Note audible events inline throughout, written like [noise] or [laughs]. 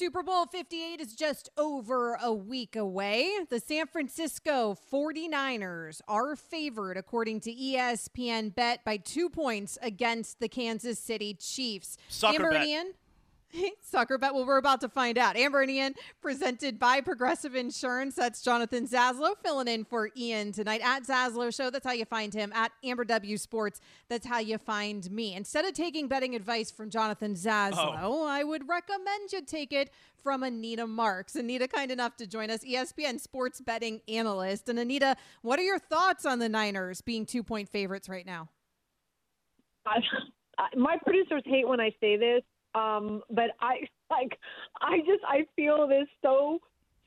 Super Bowl 58 is just over a week away. The San Francisco 49ers are favored, according to ESPN Bet, by two points against the Kansas City Chiefs. Sucker Amber bet. Ian? [laughs] Sucker bet. Well, we're about to find out. Amber and Ian, presented by Progressive Insurance. That's Jonathan Zaslow filling in for Ian tonight at Zaslow Show. That's how you find him. At Amber W Sports. That's how you find me. Instead of taking betting advice from Jonathan Zaslow, oh. I would recommend you take it from Anita Marks. Anita, kind enough to join us, ESPN sports betting analyst. And Anita, what are your thoughts on the Niners being two point favorites right now? I, [laughs] I- my producers hate when I say this, um, but I [laughs] like I just I feel this so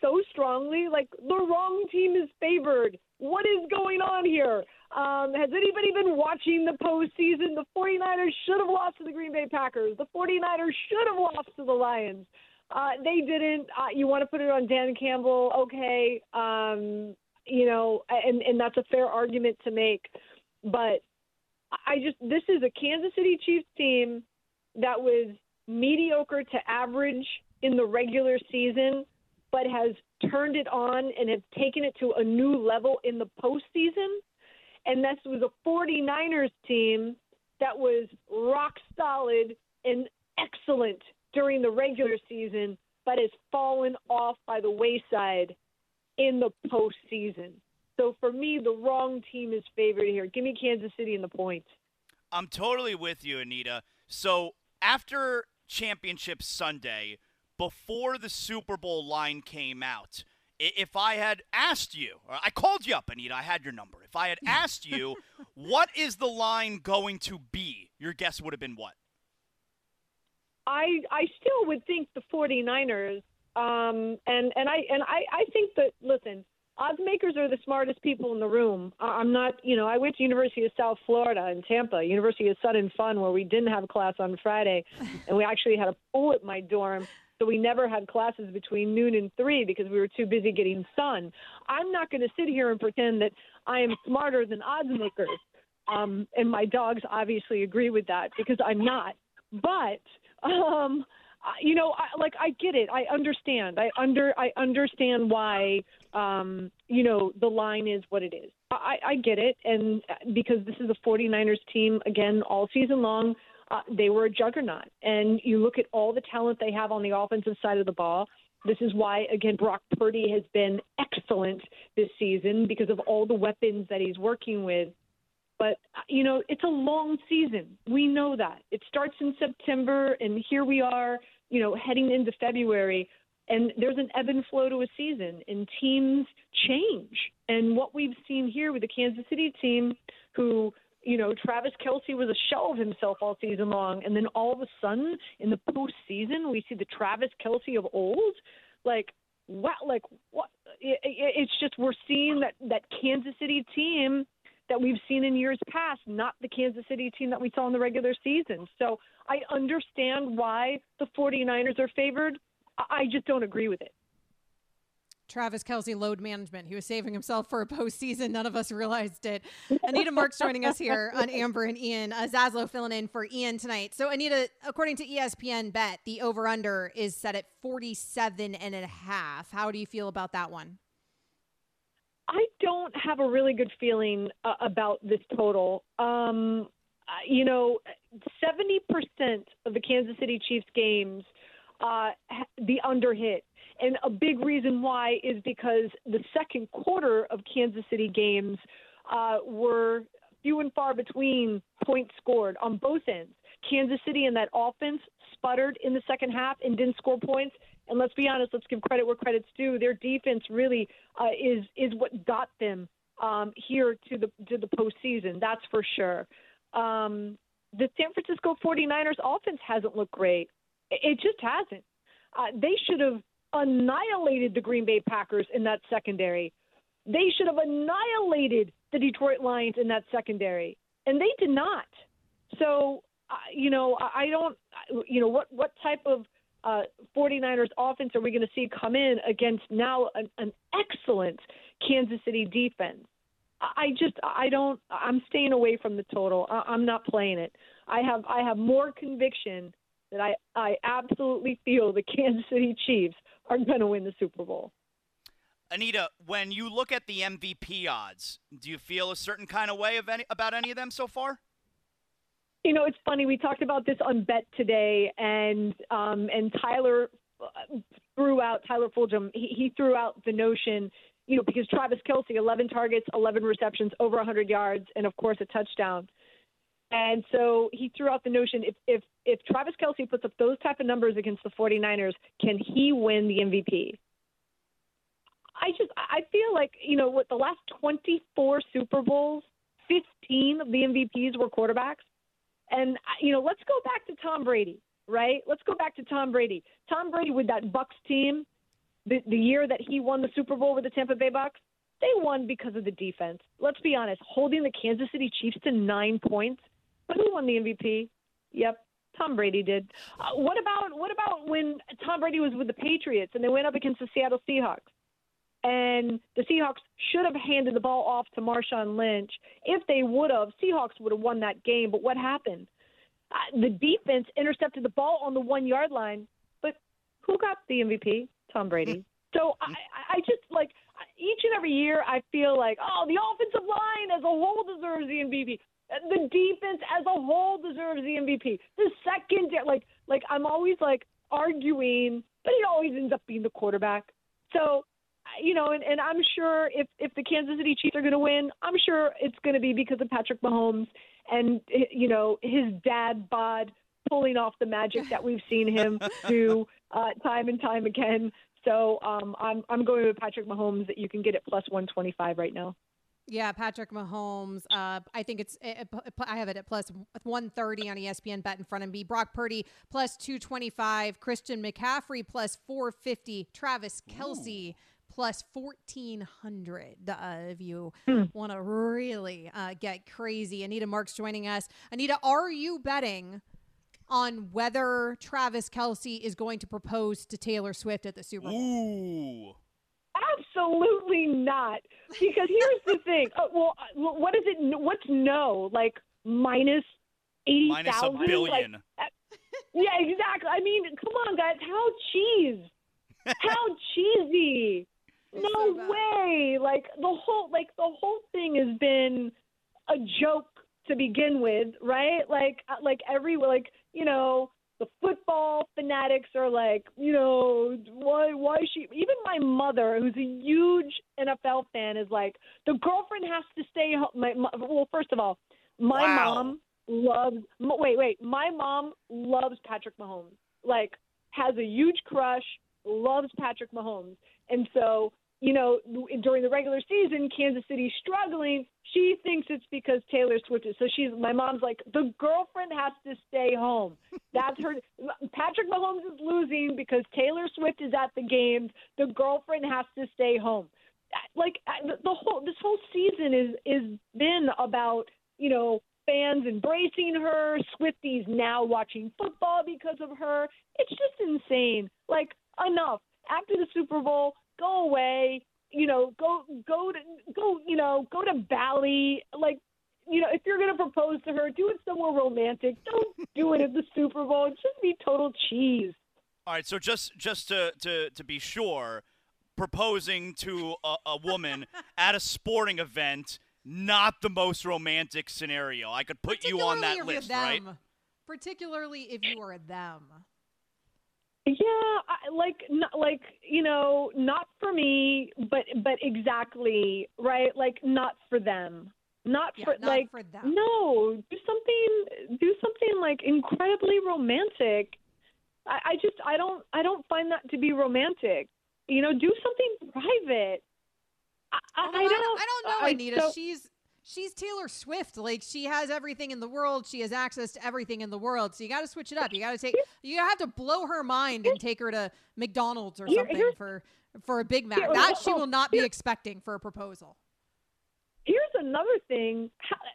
so strongly. Like the wrong team is favored. What is going on here? Um, has anybody been watching the postseason? The 49ers should have lost to the Green Bay Packers. The 49ers should have lost to the Lions. Uh, they didn't. Uh, you want to put it on Dan Campbell? Okay. Um, you know, and and that's a fair argument to make, but I just this is a Kansas City Chiefs team that was mediocre to average in the regular season, but has turned it on and has taken it to a new level in the postseason. And this was a 49ers team that was rock solid and excellent during the regular season, but has fallen off by the wayside in the postseason. So for me, the wrong team is favored here. Give me Kansas City in the points. I'm totally with you, Anita. So after Championship Sunday, before the Super Bowl line came out, if I had asked you, or I called you up, Anita, I had your number. If I had [laughs] asked you, what is the line going to be, your guess would have been what? I I still would think the 49ers um and and I and I I think that listen, odds makers are the smartest people in the room. I'm not, you know, I went to University of South Florida in Tampa, University of and Fun where we didn't have class on Friday and we actually had a pool at my dorm. So we never had classes between noon and three because we were too busy getting sun. I'm not going to sit here and pretend that I am smarter than odds makers. Um, and my dogs obviously agree with that because I'm not. But um, you know, I, like I get it. I understand. I under I understand why um, you know the line is what it is. I, I get it, and uh, because this is a 49ers team again all season long, uh, they were a juggernaut. And you look at all the talent they have on the offensive side of the ball. This is why, again, Brock Purdy has been excellent this season because of all the weapons that he's working with. But, you know, it's a long season. We know that. It starts in September, and here we are, you know, heading into February. And there's an ebb and flow to a season, and teams change. And what we've seen here with the Kansas City team, who, you know, Travis Kelce was a shell of himself all season long. And then all of a sudden, in the postseason, we see the Travis Kelce of old. Like, what? Like, what? It, it, it's just we're seeing that, that Kansas City team that we've seen in years past, not the Kansas City team that we saw in the regular season. So I understand why the 49ers are favored. I just don't agree with it. Travis Kelce load management. He was saving himself for a postseason. None of us realized it. Anita Marks joining us here on Amber and Ian. Uh, Zaslow filling in for Ian tonight. So, Anita, according to ESPN Bet, the over under is set at 47 and a half. How do you feel about that one? I don't have a really good feeling uh, about this total. Um, you know, 70% of the Kansas City Chiefs games, uh, the under hit. And a big reason why is because the second quarter of Kansas City games uh, were few and far between points scored on both ends. Kansas City and that offense sputtered in the second half and didn't score points. And let's be honest, let's give credit where credit's due. Their defense really uh, is is what got them um, here to the to the postseason. That's for sure. Um, the San Francisco 49ers offense hasn't looked great. It just hasn't. Uh, they should have annihilated the Green Bay Packers in that secondary. They should have annihilated the Detroit Lions in that secondary, and they did not. So, uh, you know, I don't, you know, what what type of uh, 49ers offense are we going to see come in against now an, an excellent Kansas City defense? I just, I don't, I'm staying away from the total. I, I'm not playing it. I have, I have more conviction that I, I absolutely feel the Kansas City Chiefs are going to win the Super Bowl. Anita, when you look at the MVP odds, do you feel a certain kind of way of any, about any of them so far? You know, it's funny. We talked about this on Bet today, and um, and Tyler uh, threw out Tyler Fulghum. He, he threw out the notion, you know, because Travis Kelce, 11 targets, 11 receptions, over 100 yards, and of course a touchdown. And so he threw out the notion if if if Travis Kelce puts up those type of numbers against the 49ers, can he win the MVP? I just I feel like you know with the last 24 Super Bowls, 15 of the MVPs were quarterbacks, and you know let's go back to Tom Brady, right? Let's go back to Tom Brady. Tom Brady with that Bucks team, the the year that he won the Super Bowl with the Tampa Bay Bucks, they won because of the defense. Let's be honest, holding the Kansas City Chiefs to nine points. But who won the MVP? Yep, Tom Brady did. Uh, what about what about when Tom Brady was with the Patriots and they went up against the Seattle Seahawks? And the Seahawks should have handed the ball off to Marshawn Lynch. If they would have, Seahawks would have won that game. But what happened? Uh, the defense intercepted the ball on the one yard line. But who got the MVP? Tom Brady. So I, I just like each and every year I feel like, oh, the offensive line as a whole deserves the MVP. The defense as a whole deserves the MVP. The second, like, like I'm always like arguing, but it always ends up being the quarterback. So you know, and, and I'm sure if if the Kansas City Chiefs are going to win, I'm sure it's going to be because of Patrick Mahomes and you know his dad bod pulling off the magic that we've seen him [laughs] do uh, time and time again. So um, I'm I'm going with Patrick Mahomes that you can get at plus 125 right now. Yeah, Patrick Mahomes. Uh, I think it's. It, it, I have it at plus 130 on ESPN bet in front of me. Brock Purdy plus 225. Christian McCaffrey plus 450. Travis Kelce. Ooh plus 1400 uh, if you mm. want to really uh, get crazy. Anita Marks joining us. Anita, are you betting on whether Travis Kelce is going to propose to Taylor Swift at the Super Bowl? Ooh. Absolutely not. Because here's the [laughs] thing. Uh, well, uh, what is it? What's no? Like minus 80,000? Minus a billion. Like, uh, yeah, exactly. I mean, come on, guys. How cheese? [laughs] How cheesy no so way! Like the whole like the whole thing has been a joke to begin with, right? Like uh, like every like you know the football fanatics are like you know why why she even my mother who's a huge NFL fan is like the girlfriend has to stay home. My, my well, first of all, my wow. mom loves wait wait my mom loves Patrick Mahomes like has a huge crush loves Patrick Mahomes and so you know, during the regular season, Kansas City's struggling. She thinks it's because Taylor Swift is. So she's, my mom's like, the girlfriend has to stay home. That's her. [laughs] Patrick Mahomes is losing because Taylor Swift is at the games. The girlfriend has to stay home. Like the whole, this whole season is is been about, you know, fans embracing her, Swifties now watching football because of her. It's just insane. Like enough. After the Super Bowl, go away. You know, go go to go. You know, go to Bali. Like, you know, if you're going to propose to her, do it somewhere romantic. Don't do it at the Super Bowl. It's just be total cheese. All right, so just just to to to be sure, proposing to a, a woman [laughs] at a sporting event not the most romantic scenario. I could put you on that list, right? Particularly if you are them. Yeah, I, like not, like you know, not for me, but but exactly right. Like not for them. Not yeah, for not like for them. no. Do something. Do something like incredibly romantic. I, I just I don't I don't find that to be romantic. You know, do something private. I, I, I don't. I don't know, Anita. So, she's she's Taylor Swift. Like she has everything in the world. She has access to everything in the world. So you got to switch it up. You got to take. You have to blow her mind and take her to McDonald's or something for for a Big Mac. That she will not be expecting for a proposal. Here's another thing.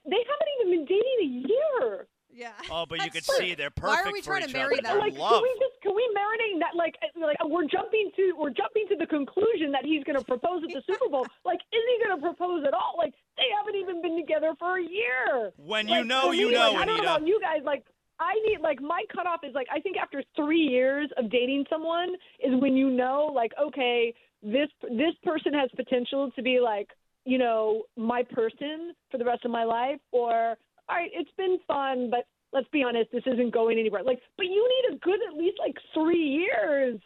They haven't even been dating a year. Yeah. Oh, but you could see they're perfect Why are we for trying to marry them? Like, Love. can we just can we marinate that? Like, like we're jumping to we're jumping to the conclusion that he's going to propose at the Super Bowl. [laughs] Like, is he going to propose at all? Like, they haven't even been together for a year. When Like, you know, for you know, like, I don't know about you guys. Like, I need like my cutoff is like I think after three years of dating someone is when you know like okay this this person has potential to be like you know my person for the rest of my life or all right it's been fun but let's be honest this isn't going anywhere like but you need a good at least like three years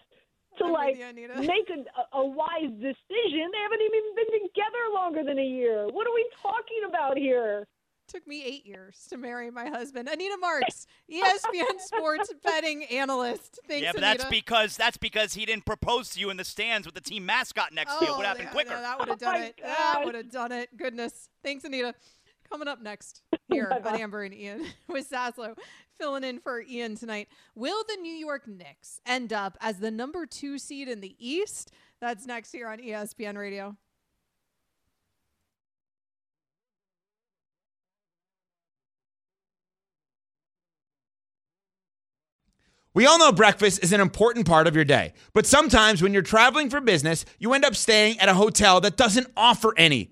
to I'm like you, make a, a wise decision they haven't even been together longer than a year what are we talking about here Took me eight years to marry my husband. Anita Marks, [laughs] ESPN sports [laughs] betting analyst. Thanks, Yeah, but Anita. that's because that's because he didn't propose to you in the stands with the team mascot next to you. It would oh, happen yeah, quicker. no, that would have Oh done my it. That would have done it. Goodness. Thanks, Anita. Coming up next here on Amber and Ian [laughs] with Zaslow filling in for Ian tonight. Will the New York Knicks end up as the number two seed in the East? That's next here on ESPN Radio. We all know breakfast is an important part of your day, but sometimes when you're traveling for business, you end up staying at a hotel that doesn't offer any.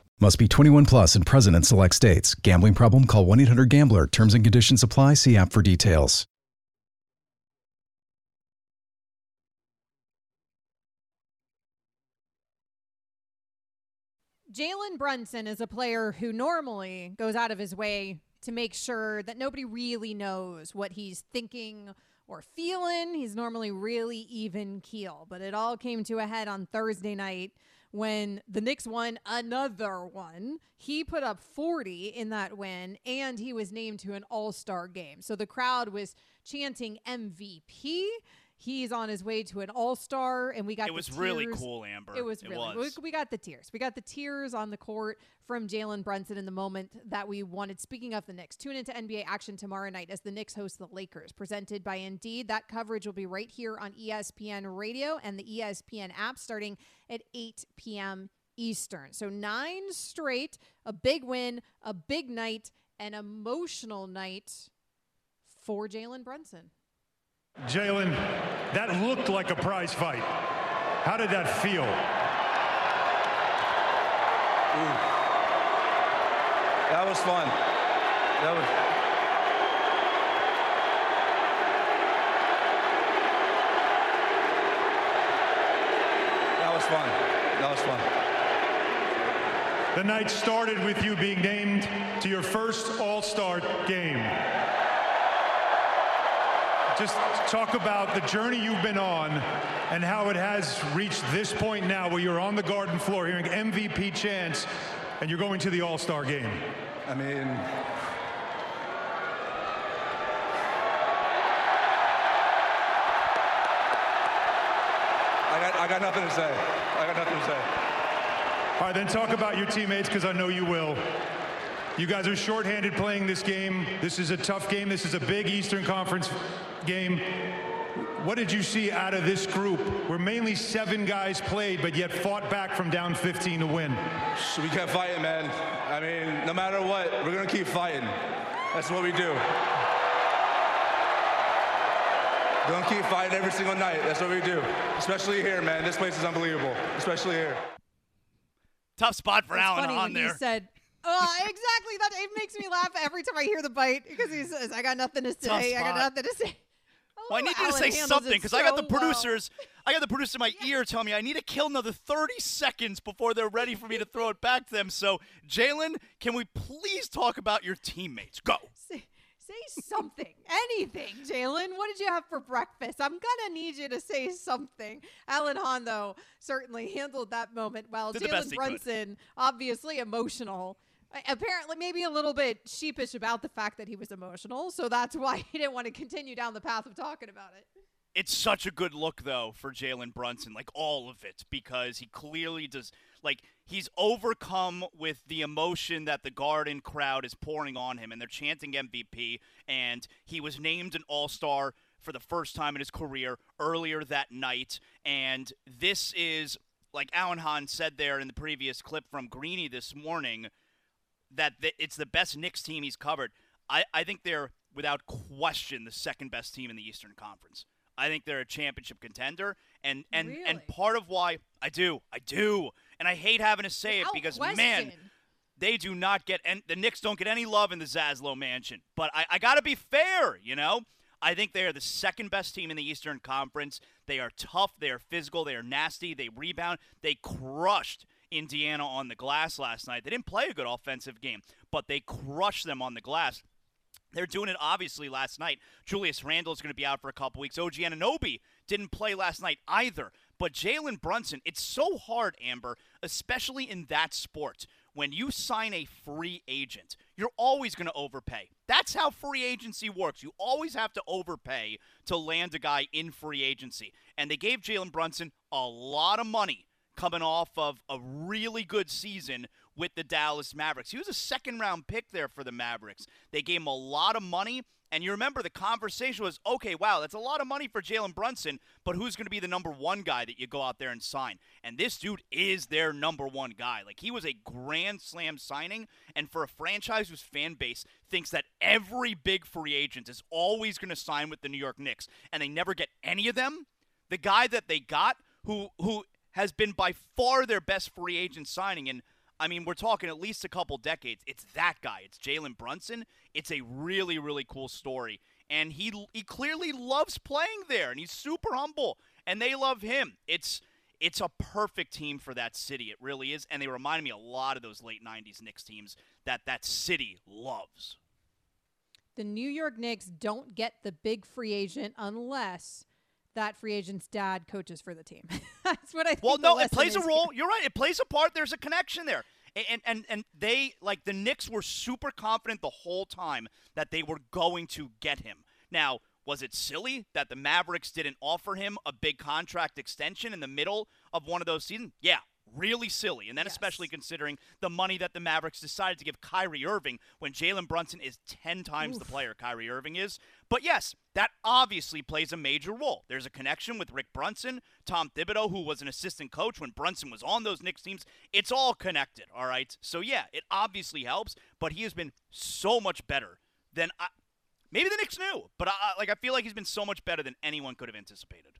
Must be 21 plus and present in select states. Gambling problem? Call 1 800 Gambler. Terms and conditions apply. See app for details. Jalen Brunson is a player who normally goes out of his way to make sure that nobody really knows what he's thinking or feeling. He's normally really even keel, but it all came to a head on Thursday night when the Knicks won another one. He put up 40 in that win and he was named to an all-star game. So the crowd was chanting MVP. He's on his way to an all-star and we got It was really cool, Amber. It was It really. was. We, we got the tears. We got the tears on the court from Jalen Brunson in the moment that we wanted. Speaking of the Knicks, tune into NBA action tomorrow night as the Knicks host the Lakers, presented by Indeed. That coverage will be right here on ESPN Radio and the ESPN app starting at 8 p.m. Eastern. So nine straight, a big win, a big night, an emotional night for Jalen Brunson. Jalen, that looked like a prize fight. How did that feel? That was fun. That was. That was fun. That was fun. The night started with you being named to your first All Star game. Just talk about the journey you've been on and how it has reached this point now where you're on the garden floor hearing MVP chants and you're going to the All Star game. I mean, got, I got nothing to say. I got nothing to say. All right, then talk about your teammates because I know you will. You guys are shorthanded playing this game. This is a tough game. This is a big Eastern Conference game. What did you see out of this group where mainly seven guys played but yet fought back from down 15 to win? So we kept fighting, man. I mean, no matter what, we're gonna keep fighting. That's what we do. We're gonna keep fighting every single night. That's what we do. Especially here, man. This place is unbelievable. Especially here. Tough spot for It's Alan funny on when there. He said, uh, exactly. That it makes me laugh every time I hear the bite because he says, "I got nothing to say. I got nothing to say." [laughs] Well, I Oh, need you to say something it because I got the so well. producers. I got the producer in my ear telling me I need to kill another 30 seconds before they're ready for me to throw it back to them. So, Jalen, can we please talk about your teammates? Go. Say, something, [laughs] anything, Jalen. What did you have for breakfast? I'm gonna need you to say something. Alan Hahn, though, certainly handled that moment well. Did the best Jalen he could. Brunson, obviously emotional. Apparently, maybe a little bit sheepish about the fact that he was emotional, so that's why he didn't want to continue down the path of talking about it. It's such a good look, though, for Jalen Brunson, like all of it, because he clearly does, like, he's overcome with the emotion that the Garden crowd is pouring on him, and they're chanting MVP, and he was named an All Star for the first time in his career earlier that night, and this is, like Alan Hahn said there in the previous clip from Greeny this morning, that th- it's the best Knicks team he's covered. I, I think they're, without question, the second best team in the Eastern Conference. I think they're a championship contender, and and and part of why I do, I do, and I hate having to say it because question. man, they do not get and the Knicks don't get any love in the Zaslow Mansion. But I, I got to be fair, you know. I think they are the second best team in the Eastern Conference. They are tough. They are physical. They are nasty. They rebound. They crushed Indiana on the glass last night. They didn't play a good offensive game, but they crushed them on the glass. They're doing it obviously last night. Julius Randle is going to be out for a couple weeks. OG Anunoby didn't play last night either. But Jalen Brunson, it's so hard, Amber, especially in that sport. When you sign a free agent, you're always going to overpay. That's how free agency works. You always have to overpay to land a guy in free agency. And they gave Jalen Brunson a lot of money coming off of a really good season with the Dallas Mavericks. He was a second round pick there for the Mavericks. They gave him a lot of money. And you remember the conversation was okay, wow, that's a lot of money for Jalen Brunson, but who's going to be the number one guy that you go out there and sign? And this dude is their number one guy. Like, he was a grand slam signing. And for a franchise whose fan base thinks that every big free agent is always going to sign with the New York Knicks and they never get any of them, the guy that they got who, who has been by far their best free agent signing. And I mean, we're talking at least a couple decades. It's that guy. It's Jalen Brunson. It's a really, really cool story. And he he clearly loves playing there, and he's super humble, and they love him. It's it's a perfect team for that city. It really is, and they remind me a lot of those late '90s Knicks teams that that city loves. The New York Knicks don't get the big free agent unless that free agent's dad coaches for the team. [laughs] That's what I think. Well, no, it plays a role. here. You're right. It plays a part. There's a connection there. And, and and they like the Knicks were super confident the whole time that they were going to get him. Now, was it silly that the Mavericks didn't offer him a big contract extension in the middle of one of those seasons? Yeah, really silly. And then Yes. especially considering the money that the Mavericks decided to give Kyrie Irving when Jalen Brunson is 10 times the player Kyrie Irving is. But yes, that obviously plays a major role. There's a connection with Rick Brunson, Tom Thibodeau, who was an assistant coach when Brunson was on those Knicks teams. It's all connected, all right? So yeah, it obviously helps, but he has been so much better than I, maybe the Knicks knew, but I- like I feel like he's been so much better than anyone could have anticipated.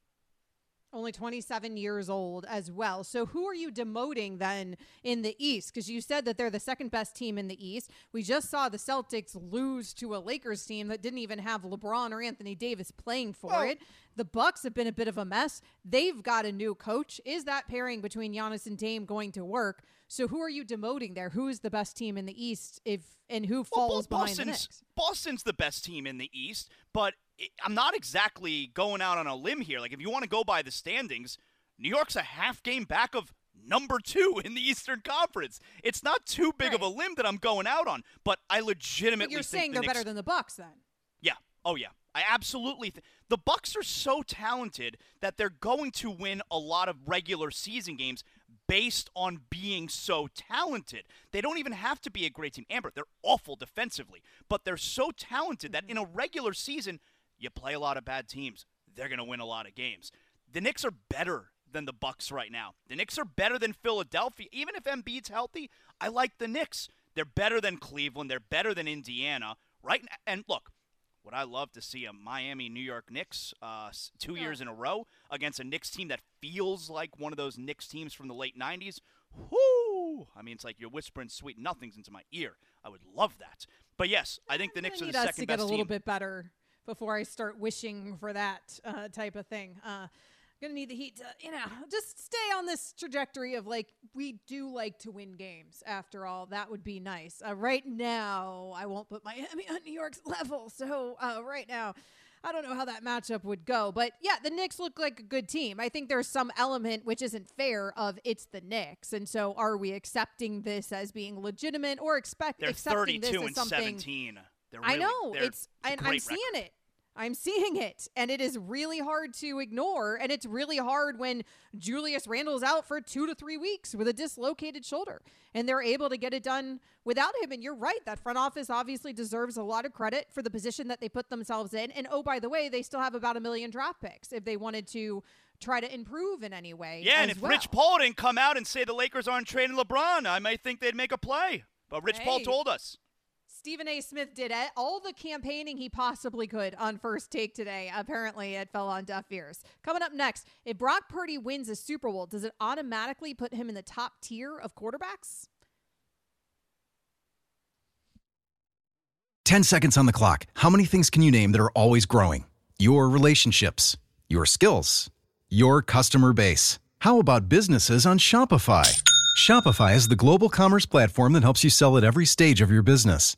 Only 27 years old as well. So who are you demoting then in the East? Because you said that they're the second best team in the East. We just saw the Celtics lose to a Lakers team that didn't even have LeBron or Anthony Davis playing for it. The Bucks have been a bit of a mess. They've got a new coach. Is that pairing between Giannis and Dame going to work? So who are you demoting there? Who is the best team in the East? If and who Well, falls Bo- behind the Boston's, Knicks? Boston's the best team in the East, but I'm not exactly going out on a limb here. Like, if you want to go by the standings, New York's a half game back of number two in the Eastern Conference. It's not too big of a limb that I'm going out on, but I legitimately But you're think saying the they're Knicks- better than the Bucks then. yeah. Oh yeah. I absolutely th- the Bucks are so talented that they're going to win a lot of regular season games based on being so talented. They don't even have to be a great team. Amber, they're awful defensively, but they're so talented that mm-hmm. in a regular season, you play a lot of bad teams. They're going to win a lot of games. The Knicks are better than the Bucks right now. The Knicks are better than Philadelphia. Even if Embiid's healthy, I like the Knicks. They're better than Cleveland. They're better than Indiana. Right? n- And look, would I love to see a Miami New York Knicks uh, two years in a row against a Knicks team that feels like one of those Knicks teams from the late 90s? Whoo! I mean, it's like you're whispering sweet nothings into my ear. I would love that. But yes, I think the Knicks are the second best team. need us to get a little team. bit better before I start wishing for that uh, type of thing. Uh, gonna need the Heat to, you know, just stay on this trajectory of like we do like to win games. After all, that would be nice. Uh, right now, I won't put Miami on New York's level. So uh, right now. I don't know how that matchup would go, but yeah, the Knicks look like a good team. I think there's some element which isn't fair of it's the Knicks, and so are we accepting this as being legitimate or expect They're accepting 32 this as and something? 17. They're I know it's, and I'm great seeing it. I'm seeing it, and it is really hard to ignore. And it's really hard when Julius Randle's out for two to three weeks with a dislocated shoulder, and they're able to get it done without him. And you're right, that front office obviously deserves a lot of credit for the position that they put themselves in. And oh, by the way, they still have about a million draft picks if they wanted to try to improve in any way. Yeah, and if well. Rich Paul didn't come out and say the Lakers aren't trading LeBron, I might think they'd make a play. But Rich Paul told us. Stephen A. Smith did all the campaigning he possibly could on first take today. Apparently, it fell on deaf ears. Coming up next, if Brock Purdy wins a Super Bowl, does it automatically put him in the top tier of quarterbacks? 10 seconds on the clock. How many things can you name that are always growing? Your relationships, your skills, your customer base. How about businesses on Shopify? Shopify is the global commerce platform that helps you sell at every stage of your business.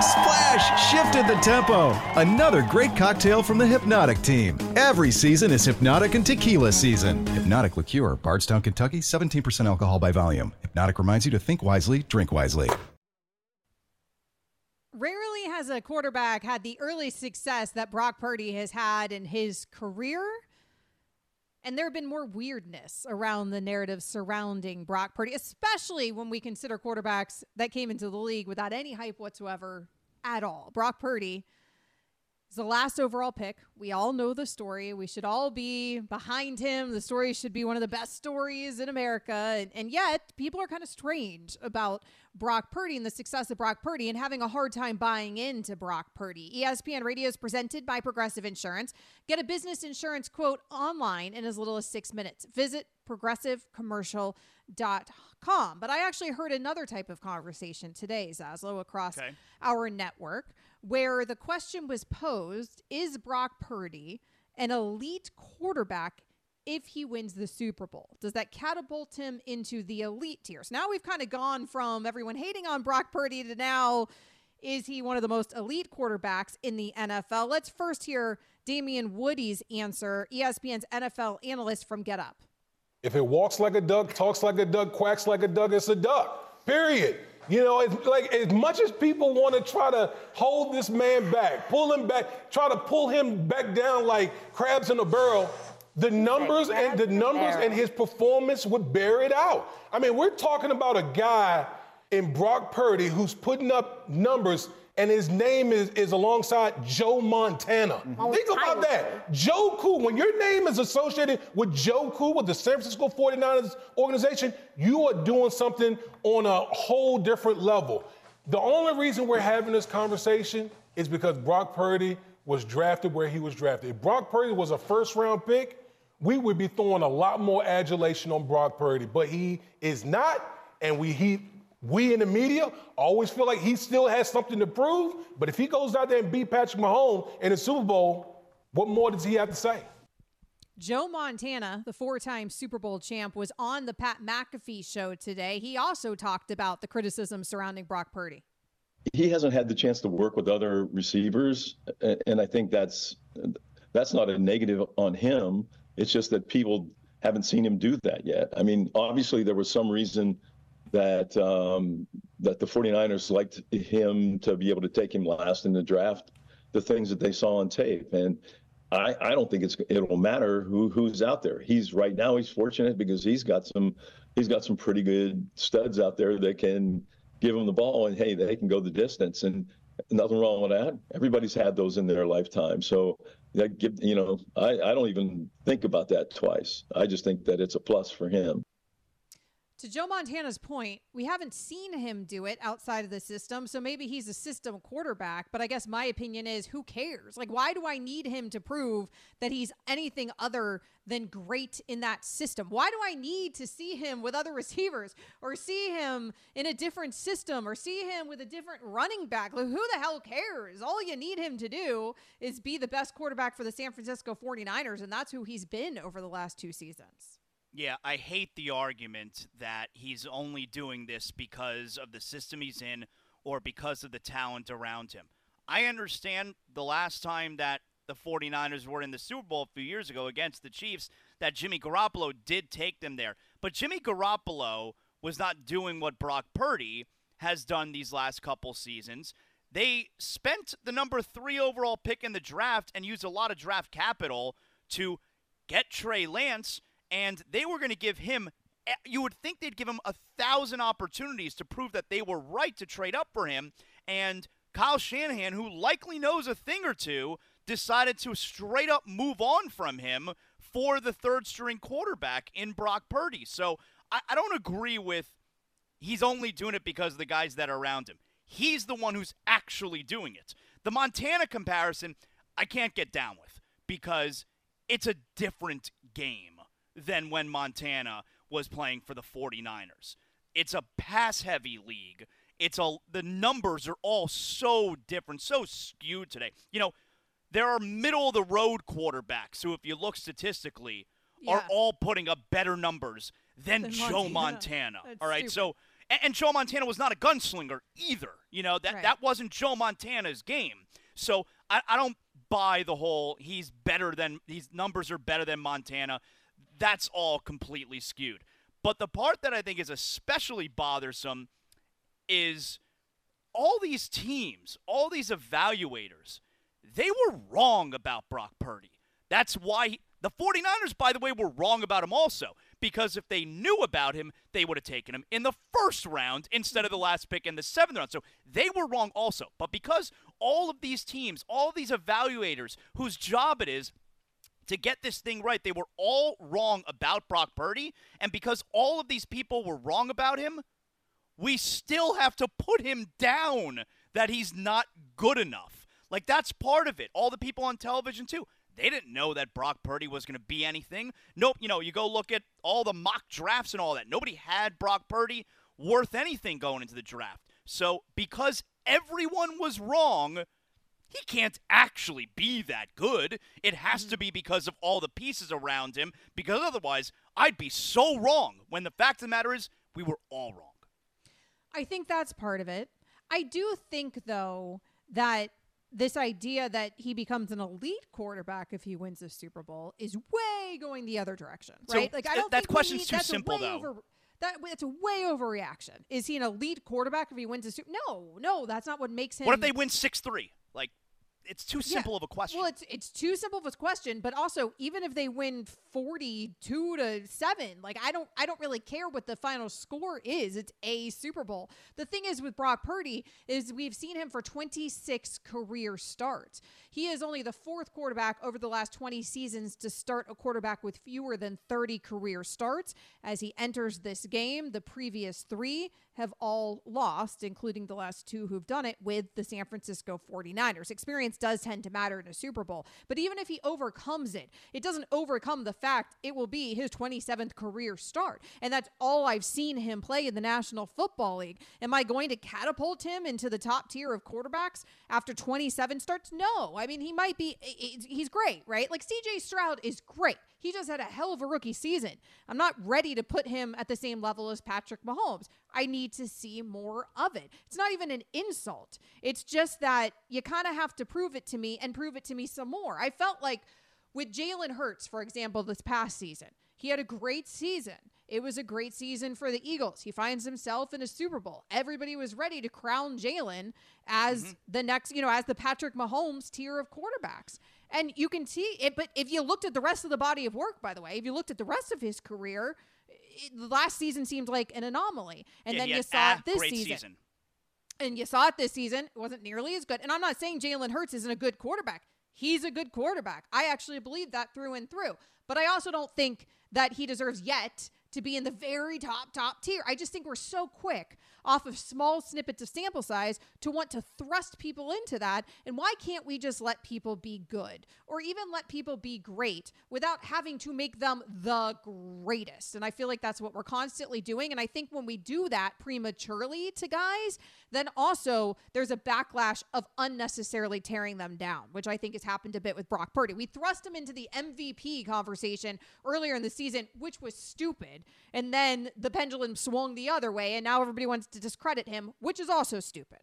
Splash shifted the tempo. Another great cocktail from the Hypnotic team. Every season is Hypnotic and Tequila season. Hypnotic Liqueur, Bardstown, Kentucky, 17% alcohol by volume. Hypnotic reminds you to think wisely, drink wisely. Rarely has a quarterback had the early success that Brock Purdy has had in his career. And there have been more weirdness around the narrative surrounding Brock Purdy, especially when we consider quarterbacks that came into the league without any hype whatsoever at all. Brock Purdy is the last overall pick. We all know the story. We should all be behind him. The story should be one of the best stories in America. And, and yet, people are kind of strange about Brock Purdy and the success of Brock Purdy and having a hard time buying into Brock Purdy. ESPN Radio is presented by Progressive Insurance. Get a business insurance quote online in as little as six minutes. Visit progressivecommercial.com. But I actually heard another type of conversation today, Zaslow, across Okay. our network where the question was posed Is Brock Purdy an elite quarterback if he wins the Super Bowl? Does that catapult him into the elite tier? So Now we've kind of gone from everyone hating on Brock Purdy to now, is he one of the most elite quarterbacks in the NFL? Let's first hear Damien Woody's answer, ESPN's NFL analyst from Get Up. If it walks like a duck, talks like a duck, quacks like a duck, it's a duck. Period. You know, it's like as much as people want to try to hold this man back, pull him back, try to pull him back down like crabs in a barrel, the numbers and the numbers and his performance would bear it out. I mean, we're talking about a guy in Brock Purdy who's putting up numbers and his name is, is alongside Joe Montana. Mm-hmm. Oh, Think about that. Joe Cool, when your name is associated with Joe Cool, with the San Francisco 49ers organization, you are doing something on a whole different level. The only reason we're having this conversation is because Brock Purdy was drafted where he was drafted. If Brock Purdy was a first round pick, we would be throwing a lot more adulation on Brock Purdy, but he is not, and we he we in the media always feel like he still has something to prove. But if he goes out there and beat Patrick Mahomes in the Super Bowl, what more does he have to say? Joe Montana, the four time Super Bowl champ, was on the Pat McAfee show today. He also talked about the criticism surrounding Brock Purdy. he hasn't had the chance to work with other receivers, and I think that's that's not a negative on him. It's just that people haven't seen him do that yet. I mean, obviously there was some reason that um, that the 49ers liked him to be able to take him last in the draft, the things that they saw on tape. And I, I don't think it's it'll matter who who's out there. He's right now he's fortunate because he's got some he's got some pretty good studs out there that can give him the ball and hey they can go the distance and nothing wrong with that. Everybody's had those in their lifetime. So that give you know I, I don't even think about that twice. I just think that it's a plus for him to Joe Montana's point, we haven't seen him do it outside of the system. So maybe he's a system quarterback. But I guess my opinion is who cares? Like, why do I need him to prove that he's anything other than great in that system? Why do I need to see him with other receivers or see him in a different system or see him with a different running back? Like, who the hell cares? All you need him to do is be the best quarterback for the San Francisco 49ers. And that's who he's been over the last two seasons. Yeah, I hate the argument that he's only doing this because of the system he's in or because of the talent around him. I understand the last time that the 49ers were in the Super Bowl a few years ago against the Chiefs that Jimmy Garoppolo did take them there. But Jimmy Garoppolo was not doing what Brock Purdy has done these last couple seasons. They spent the number three overall pick in the draft and used a lot of draft capital to get Trey Lance and they were going to give him eh, you would think they'd give him a thousand opportunities to prove that they were right to trade up for him. And Kyle Shanahan, who likely knows a thing or two, decided to straight up move on from him for the third string quarterback in Brock Purdy. So I, I don't agree with he's only doing it because of the guys that are around him. He's the one who's actually doing it. The Montana comparison, I can't get down with because it's a different game than when Montana was playing for the 49ers. It's a pass heavy league. It's a the numbers are all so different, so skewed today. You know, there are middle of the road quarterbacks who if you look statistically yeah. are all putting up better numbers than, than Joe Montana. Montana. all right. Stupid. So and, and, Joe Montana was not a gunslinger either. You know, that right. that wasn't Joe Montana's game. So I, I don't buy the whole he's better than these numbers are better than Montana that's all completely skewed. But the part that I think is especially bothersome is all these teams, all these evaluators, they were wrong about Brock Purdy. That's why he, the 49ers, by the way, were wrong about him also. Because if they knew about him, they would have taken him in the first round instead of the last pick in the seventh round. So they were wrong also. But because all of these teams, all of these evaluators whose job it is to get this thing right. They were all wrong about Brock Purdy. And because all of these people were wrong about him, we still have to put him down that he's not good enough. Like, that's part of it. All the people on television, too. They didn't know that Brock Purdy was going to be anything. Nope. You know, you go look at all the mock drafts and all that. Nobody had Brock Purdy worth anything going into the draft. So, because everyone was wrong, he can't actually be that good. It has to mm-hmm. be because of all the pieces around him, because otherwise, I'd be so wrong when the fact of the matter is, we were all wrong. I think that's part of it. I do think, though, that this idea that he becomes an elite quarterback if he wins the Super Bowl is way going the other direction, right? So like I don't that think question's need, too simple though. Over, that it's a way overreaction. Is he an elite quarterback if he wins a Super? No, no, that's not what makes him. What if they win six three? Like it's too simple yeah. of a question. Well, it's it's too simple of a question, but also even if they win 42 to 7, like I don't I don't really care what the final score is. It's a Super Bowl. The thing is with Brock Purdy is we've seen him for 26 career starts. He is only the fourth quarterback over the last 20 seasons to start a quarterback with fewer than 30 career starts. As he enters this game, the previous 3 have all lost, including the last two who've done it with the San Francisco 49ers. Experience does tend to matter in a Super Bowl, but even if he overcomes it, it doesn't overcome the fact it will be his 27th career start. And that's all I've seen him play in the National Football League. Am I going to catapult him into the top tier of quarterbacks after 27 starts? No. I mean, he might be, he's great, right? Like CJ Stroud is great. He just had a hell of a rookie season. I'm not ready to put him at the same level as Patrick Mahomes. I need to see more of it. It's not even an insult. It's just that you kind of have to prove it to me and prove it to me some more. I felt like with Jalen Hurts, for example, this past season, He had a great season. It was a great season for the Eagles. He finds himself in a Super Bowl. Everybody was ready to crown Jalen as Mm-hmm. the next, you know, as the Patrick Mahomes tier of quarterbacks. And you can see it, but if you looked at the rest of the body of work, by the way, if you looked at the rest of his career, it, the last season seemed like an anomaly. And Yeah, then you saw it this great season. And you saw it this season. It wasn't nearly as good. And I'm not saying Jalen Hurts isn't a good quarterback. He's a good quarterback. I actually believe that through and through. But I also don't think that he deserves yet to be in the very top, top tier. I just think we're so quick off of small snippets of sample size to want to thrust people into that. And why can't we just let people be good or even let people be great without having to make them the greatest? And I feel like that's what we're constantly doing. And I think when we do that prematurely to guys, then also there's a backlash of unnecessarily tearing them down, which I think has happened a bit with Brock Purdy. We thrust him into the MVP conversation earlier in the season, which was stupid. And then the pendulum swung the other way, and now everybody wants to discredit him, which is also stupid.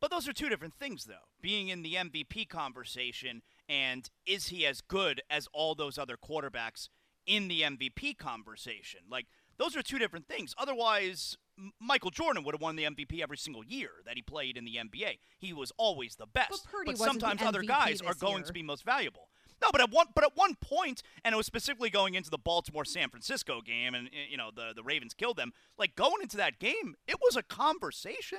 But those are two different things, though. Being in the MVP conversation and is he as good as all those other quarterbacks in the MVP conversation? Like, those are two different things. Otherwise, Michael Jordan would have won the MVP every single year that he played in the NBA. He was always the best. Wasn't the sometimes other guys are going year. to be most valuable. No, but at one but at one point, and it was specifically going into the Baltimore San Francisco game, and you know the the Ravens killed them. Like going into that game, it was a conversation.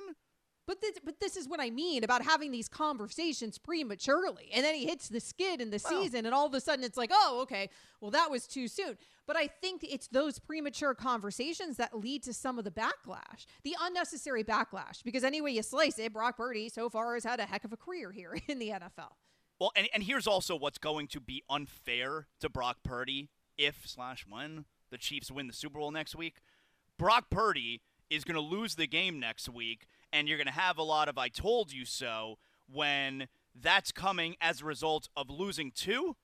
But this, but this is what I mean about having these conversations prematurely. And then he hits the skid in the season, and all of a sudden it's like, oh, okay, well, that was too soon. But I think it's those premature conversations that lead to some of the backlash, the unnecessary backlash. Because anyway you slice it, Brock Purdy so far has had a heck of a career here [laughs] in the NFL. Well, and, and here's also what's going to be unfair to Brock Purdy if slash when the Chiefs win the Super Bowl next week. Brock Purdy is going to lose the game next week, and you're going to have a lot of "I told you so" when that's coming as a result of losing to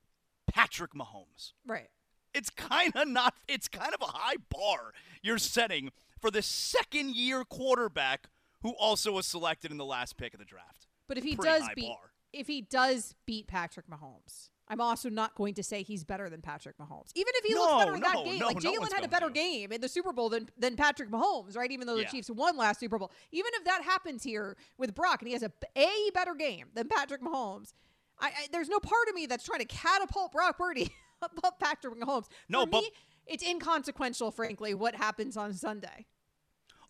Patrick Mahomes. Right. It's kind of not. It's kind of a high bar you're setting for the second year quarterback who also was selected in the last pick of the draft. But if he Pretty does beat bar. If he does beat Patrick Mahomes, I'm also not going to say he's better than Patrick Mahomes. Even if he No, looks better in that game, no, like Jalen had a better to. game in the Super Bowl than than Patrick Mahomes, right? Even though the Yeah. Chiefs won last Super Bowl. Even if that happens here with Brock and he has a a better game than Patrick Mahomes, I, I there's no part of me that's trying to catapult Brock Purdy [laughs] above Patrick Mahomes. No, For but- me, it's inconsequential, frankly, what happens on Sunday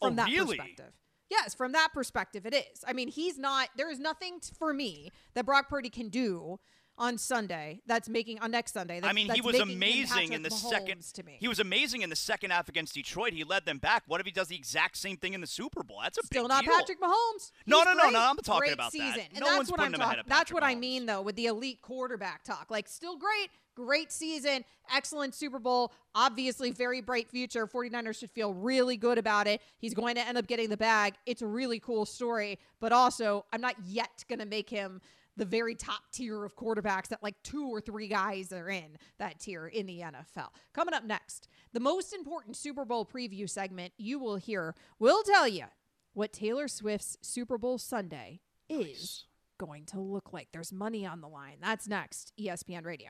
Oh, from that really? perspective. Yes, from that perspective, it is. I mean, he's not. There is nothing t- for me that Brock Purdy can do on Sunday. That's making on next Sunday. That's, I mean, he that's was amazing in the Patrick second. To me, He was amazing in the second half against Detroit. He led them back. What if he does the exact same thing in the Super Bowl? That's a still not deal. Patrick Mahomes. No, He's no, no, great. no, I'm talking about that. season. And No that's one's what putting I'm him ahead of That's Patrick what I mean, though, with the elite quarterback talk. Like, still great, great season, excellent Super Bowl. Obviously, very bright future. 49ers should feel really good about it. He's going to end up getting the bag. It's a really cool story, but also, I'm not yet going to make him the very top tier of quarterbacks that like two or three guys are in that tier in the NFL. Coming up next, the most important Super Bowl preview segment you will hear will tell you what Taylor Swift's Super Bowl Sunday is going to look like. There's money on the line. That's next, ESPN Radio.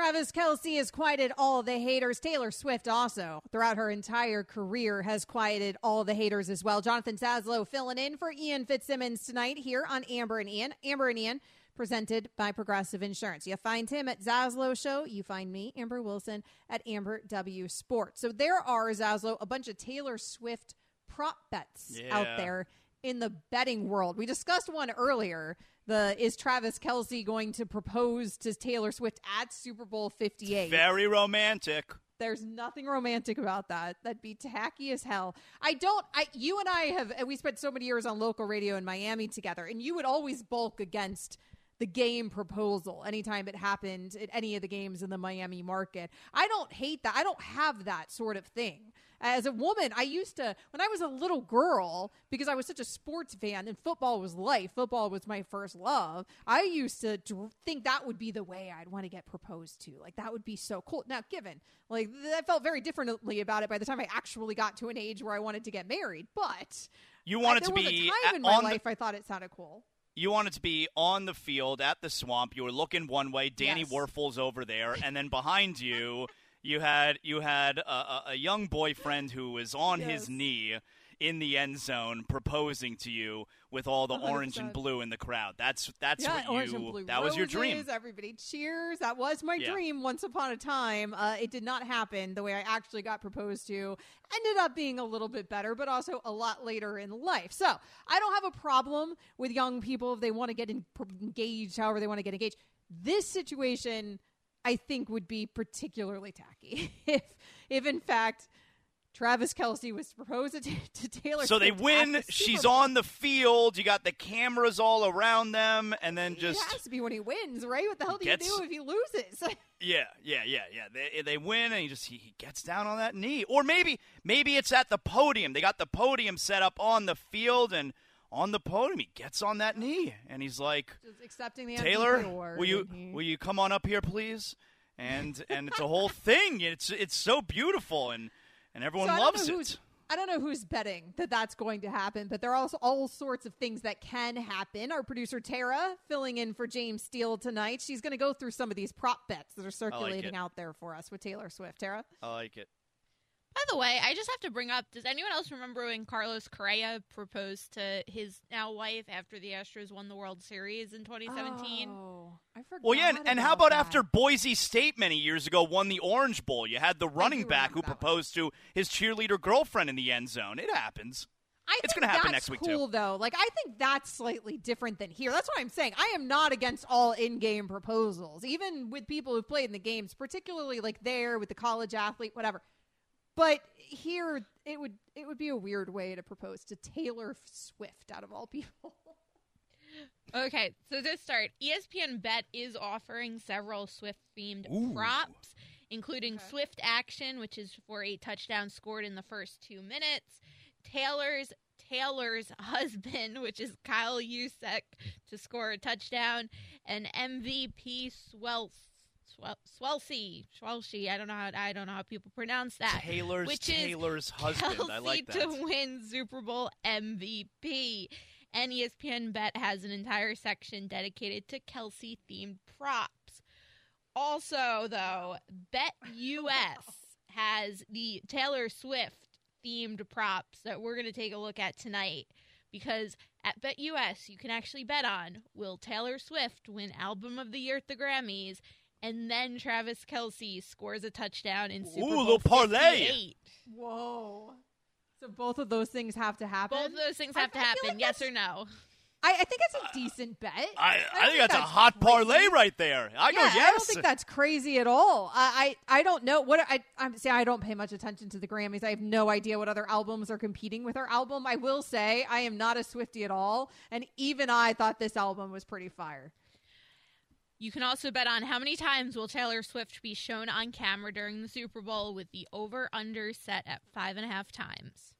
Travis Kelce has quieted all the haters. Taylor Swift also, throughout her entire career, has quieted all the haters as well. Jonathan Zaslow filling in for Ian Fitzsimmons tonight here on Amber and Ian. Amber and Ian, presented by Progressive Insurance. You find him at Zaslow Show. You find me, Amber Wilson, at Amber W Sports. So there are, Zaslow, a bunch of Taylor Swift prop bets Yeah. out there in the betting world. We discussed one earlier. The is Travis Kelce going to propose to Taylor Swift at Super Bowl 58? Very romantic. There's nothing romantic about that. That'd be tacky as hell. I don't. I you and I have. and We spent so many years on local radio in Miami together, and you would always bulk against the game proposal anytime it happened at any of the games in the Miami market. I don't hate that. I don't have that sort of thing. As a woman, I used to when I was a little girl because I was such a sports fan and football was life. Football was my first love. I used to dr- think that would be the way I'd want to get proposed to. Like that would be so cool. Now, given like I felt very differently about it by the time I actually got to an age where I wanted to get married, but You want I- to be a time in my on the- life I thought it sounded cool. You wanted to be on the field at the swamp. You were looking one way. Danny Yes. Wuerffel's over there, and then behind you, you had you had a, a, a young boyfriend who was on his knee in the end zone proposing to you with all the orange and blue in the crowd. That's that's yeah, what you. that was your dream. Everybody cheers. That was my Yeah. dream once upon a time. Uh, it did not happen the way I actually got proposed to. Ended up being a little bit better, but also a lot later in life. So I don't have a problem with young people if they want to get in, engaged, however they want to get engaged. This situation, I think, would be particularly tacky [laughs] if, if in fact. Travis Kelce was proposed to, [laughs] to Taylor. So they Swift win. the She's Bowl. on the field. You got the cameras all around them, and then just It has to be when he wins, right? What the hell do Gets- you do if he loses? [laughs] Yeah, yeah, yeah, yeah. They they win, and he just he, he gets down on that knee, or maybe maybe it's at the podium. They got the podium set up on the field, and on the podium he gets on that knee, and he's like, Just accepting the Taylor, will you he- will you come on up here, please? And and it's a whole [laughs] thing. It's it's so beautiful, and and everyone So loves it. I don't know who's betting that that's going to happen, but there are also all sorts of things that can happen. Our producer Tara filling in for James Steele tonight. She's going to go through some of these prop bets that are circulating it. out there for us with Taylor Swift. Tara, I like it. By the way, I just have to bring up does anyone else remember when Carlos Correa proposed to his now wife after the Astros won the World Series in 2017? Oh, I forgot. Well, yeah, and, and how about after Boise State many years ago won the Orange Bowl? You had the running back who proposed to his cheerleader girlfriend in the end zone. It happens. I it's going to happen next week cool, too. though. Like I think that's slightly different than here. That's what I'm saying. I am not against all in-game proposals, even with people who've played in the games, particularly like there with the college athlete, whatever. But here, it would it would be a weird way to propose to Taylor Swift out of all people. [laughs] Okay, so to start, ESPN Bet is offering several Swift themed props, including Swift Action, which is for a touchdown scored in the first two minutes, Taylor's Taylor's husband, [laughs] which is Kyle Juszczyk, to score a touchdown, and MVP Swell Swell Swelsey Swelsey. I don't know how I don't know how people pronounce that. Taylor's which is Taylor's husband. Kelce I like that. to win Super Bowl MVP. And ESPN Bet has an entire section dedicated to Kelce themed props. Also, though, Bet US [laughs] has the Taylor Swift themed props that we're going to take a look at tonight because At BetUS, you can actually bet on will Taylor Swift win Album of the Year at the Grammys, and then Travis Kelce scores a touchdown in Super Ooh, Bowl little parlay. 58. Whoa. So both of those things have to happen. Both of those things I- have to I happen, like yes or no? I, I think it's a decent bet. I, I, think that's, a that's hot parlay right there. I go yes. I don't think that's crazy at all. I, I, I don't know what I. I'm say I don't pay much attention to the Grammys. I have no idea what other albums are competing with our album. I will say I am not a Swifty at all, and even I thought this album was pretty fire. You can also bet on how many times will Taylor Swift be shown on camera during the Super Bowl with the over under set at five and a half times.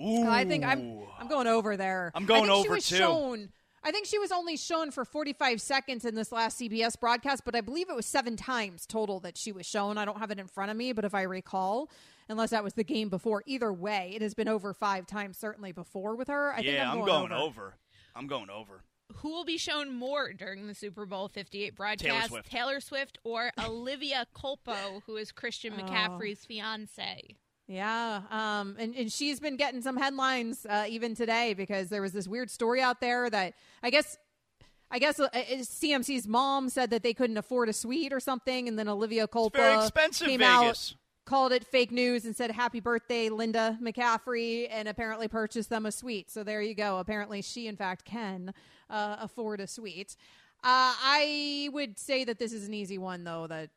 Ooh. I think I'm I'm going over there. I'm going I think she was too. Shown, I think she was only shown for 45 seconds in this last CBS broadcast, but I believe it was seven times total that she was shown. I don't have it in front of me, but if I recall, unless that was the game before, either way, it has been over five times certainly before with her. I think yeah, I'm, I'm going, going over. I'm going over. Who will be shown more during the Super Bowl 58 broadcast? Swift. Taylor Swift or [laughs] Olivia Culpo, who is Christian Oh. McCaffrey's fiance? Yeah, um, and, and she's been getting some headlines uh, even today because there was this weird story out there that I guess, I guess uh, uh, CMC's mom said that they couldn't afford a suite or something, and then Olivia Culpo very expensive, came Vegas. out, called it fake news, and said "Happy birthday, Linda McCaffrey," and apparently purchased them a suite. So there you go. Apparently, she in fact can uh, afford a suite. Uh, I would say that this is an easy one though. That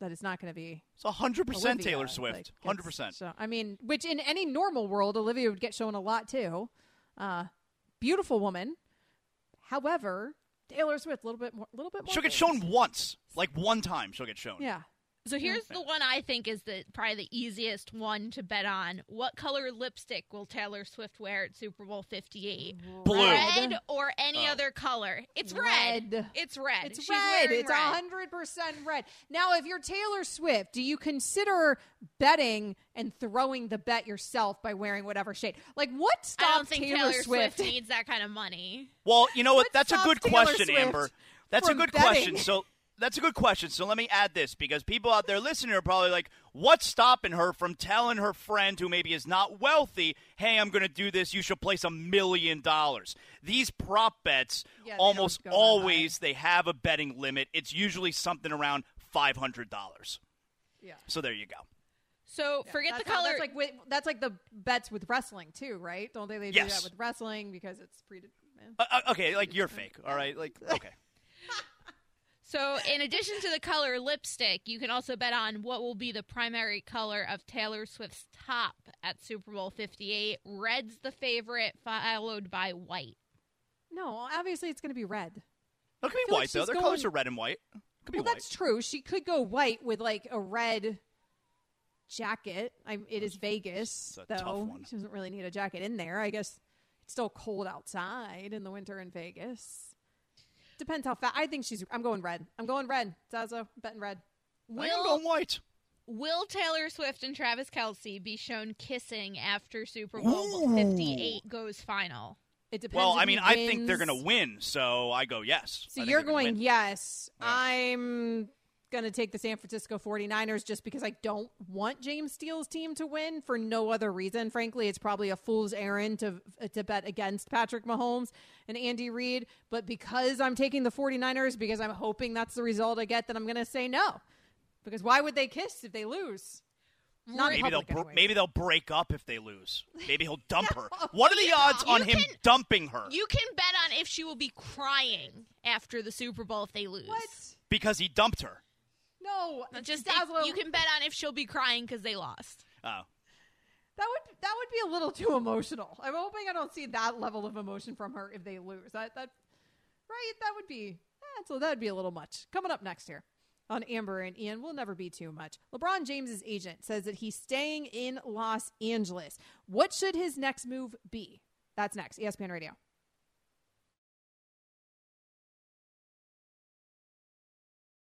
that it's not going to be It's 100% Olivia, Taylor Swift. it's- 100%. So I mean, which in any normal world, Olivia would get shown a lot too. Uh, beautiful woman. However, Taylor Swift a little bit more, a little bit more. She'll get shown once. Like one time she'll get shown. Yeah. So here's the one I think is the probably the easiest one to bet on. What color lipstick will Taylor Swift wear at Super Bowl 58? Blue. Red or any Oh. other color? It's red. Red. It's red. It's She's red. It's red. hundred percent red. Now, if you're Taylor Swift, do you consider betting and throwing the bet yourself by wearing whatever shade? Like, what I stops don't think Taylor, Taylor Swift? [laughs] needs that kind of money. Well, you know what? What That's a good Taylor question, Swift Amber. That's a good betting? question. So that's a good question. So let me add this because people out there listening are probably like, what's stopping her from telling her friend who maybe is not wealthy, hey, I'm going to do this. You should place a million dollars. These prop bets, Yeah, they almost don't always, they have a betting limit. It's usually something around $500. Yeah. So there you go. So forget That's the how- color. That's like wi- that's like the bets with wrestling too, right? Don't they? They do Yes. that with wrestling because it's pre. Uh, uh, okay, like you're fake. All right, like okay. [laughs] So, in addition to the color lipstick, you can also bet on what will be the primary color of Taylor Swift's top at Super Bowl 58. Red's the favorite, followed by white. No, obviously it's going to be red. It could be feel like white though. she's Their colors are red and white. Could be Well, white. that's true. She could go white with like a red jacket. I, it is Vegas, a tough though. one. She doesn't really need a jacket in there. I guess it's still cold outside in the winter in Vegas. Depends how fast. I think she's. I'm going red. I'm going red. Zazo, betting red. I think I'm going white. Will Taylor Swift and Travis Kelce be shown kissing after Super Bowl 58 goes final? It depends. Well, if I he mean, I think they're wins. going to win, so I go yes. So I think you're they're gonna going win. yes. I'm going to take the San Francisco 49ers just because I don't want James Steele's team to win for no other reason. Frankly, it's probably a fool's errand to to bet against Patrick Mahomes and Andy Reid, but because I'm taking the 49ers because I'm hoping that's the result I get, then I'm going to say no. Because why would they kiss if they lose? Not in Maybe they'll public br- anyways. maybe they'll break up if they lose. Maybe he'll dump [laughs] her. What are the odds on him dumping her? You can bet on if she will be crying after the Super Bowl if they lose. What? Because he dumped her. No, just Zaslow- you can bet on if she'll be crying because they lost. Oh. That would that would be a little too emotional. I'm hoping I don't see that level of emotion from her if they lose. That that right? That would be eh, so that would be a little much. Coming up next here on Amber and Ian will never be too much. LeBron James's agent says that he's staying in Los Angeles. What should his next move be? That's next. ESPN Radio.